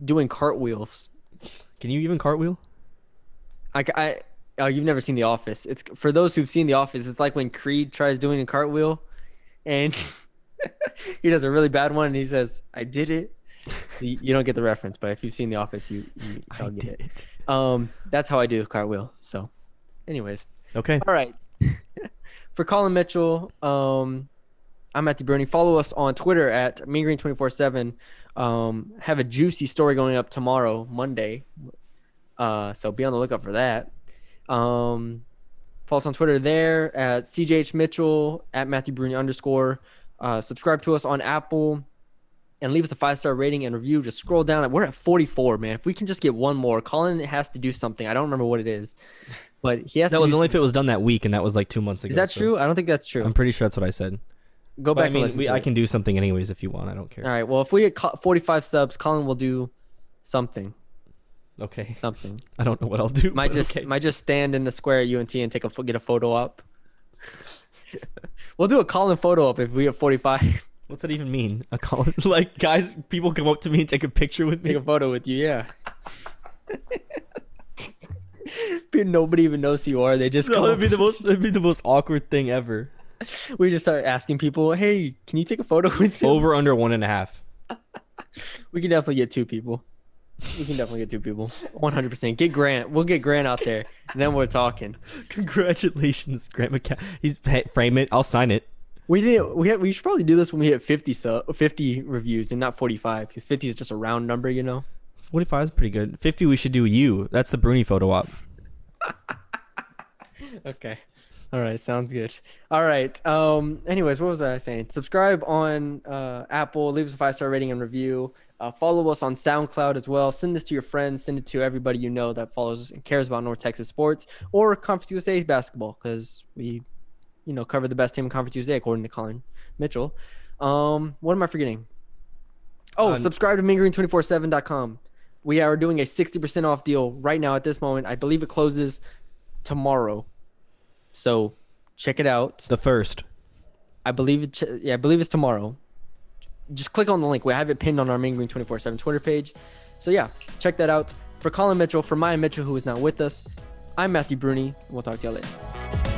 doing cartwheels. Can you even cartwheel? I, I oh, you've never seen The Office. It's for those who've seen The Office. It's like when Creed tries doing a cartwheel, and he does a really bad one, and he says, "I did it." you, you don't get the reference, but if you've seen The Office, you you I did it. Um, that's how I do a cartwheel. So, anyways. Okay. All right. For Colin Mitchell, um, I'm Matthew Bruni. Follow us on Twitter at MeanGreen247. Um, have a juicy story going up tomorrow, Monday. Uh, so be on the lookout for that. Um, follow us on Twitter there at CJH Mitchell at Matthew Bruni underscore. Uh, subscribe to us on Apple and leave us a five star rating and review. Just scroll down. We're at 44, man. If we can just get one more, Colin has to do something. I don't remember what it is, but he has That was only if it was done that week, and that was like two months ago. is that so true? I don't think that's true. I'm pretty sure that's what I said. Go But back I mean, and listen we, I it. can do something anyways if you want. I don't care. All right. Well, if we get 45 subs, Colin will do something. Okay. Something. I don't know what I'll do. Might just okay. might just stand in the square at UNT and take a get a photo up. we'll do a Colin photo up if we have 45. What's that even mean? A call like guys, people come up to me and take a picture with take me. a photo with you. Yeah. Nobody even knows who you are. They just No, up- be the most. That'd be the most awkward thing ever. we just start asking people, "Hey, can you take a photo with him?" Over under one and a half. We can definitely get two people. We can definitely get two people. 100%. Get Grant. We'll get Grant out there. And then we're talking. Congratulations, Grant McCa- He's frame it. I'll sign it. We did. We had, we should probably do this when we hit 50 so 50 reviews and not 45 because 50 is just a round number, you know. Forty five is pretty good. Fifty, we should do you. That's the Bruni photo op. Okay. All right, sounds good. All right. Um. Anyways, what was I saying? Subscribe on uh, Apple. Leave us a five star rating and review. Uh, follow us on SoundCloud as well. Send this to your friends. Send it to everybody you know that follows us and cares about North Texas sports or Conference USA basketball because we, you know, cover the best team in Conference USA according to Colin Mitchell. Um. What am I forgetting? Oh, Uh, subscribe to meangreen247.com. We are doing a 60% off deal right now at this moment. I believe it closes tomorrow. So check it out. The first. I believe it. Yeah, I believe it's tomorrow. Just click on the link. We have it pinned on our Mean Green 24/7 Twitter page. So yeah, check that out. For Colin Mitchell, for Maya Mitchell, who is now with us, I'm Matthew Bruni. We'll talk to you later.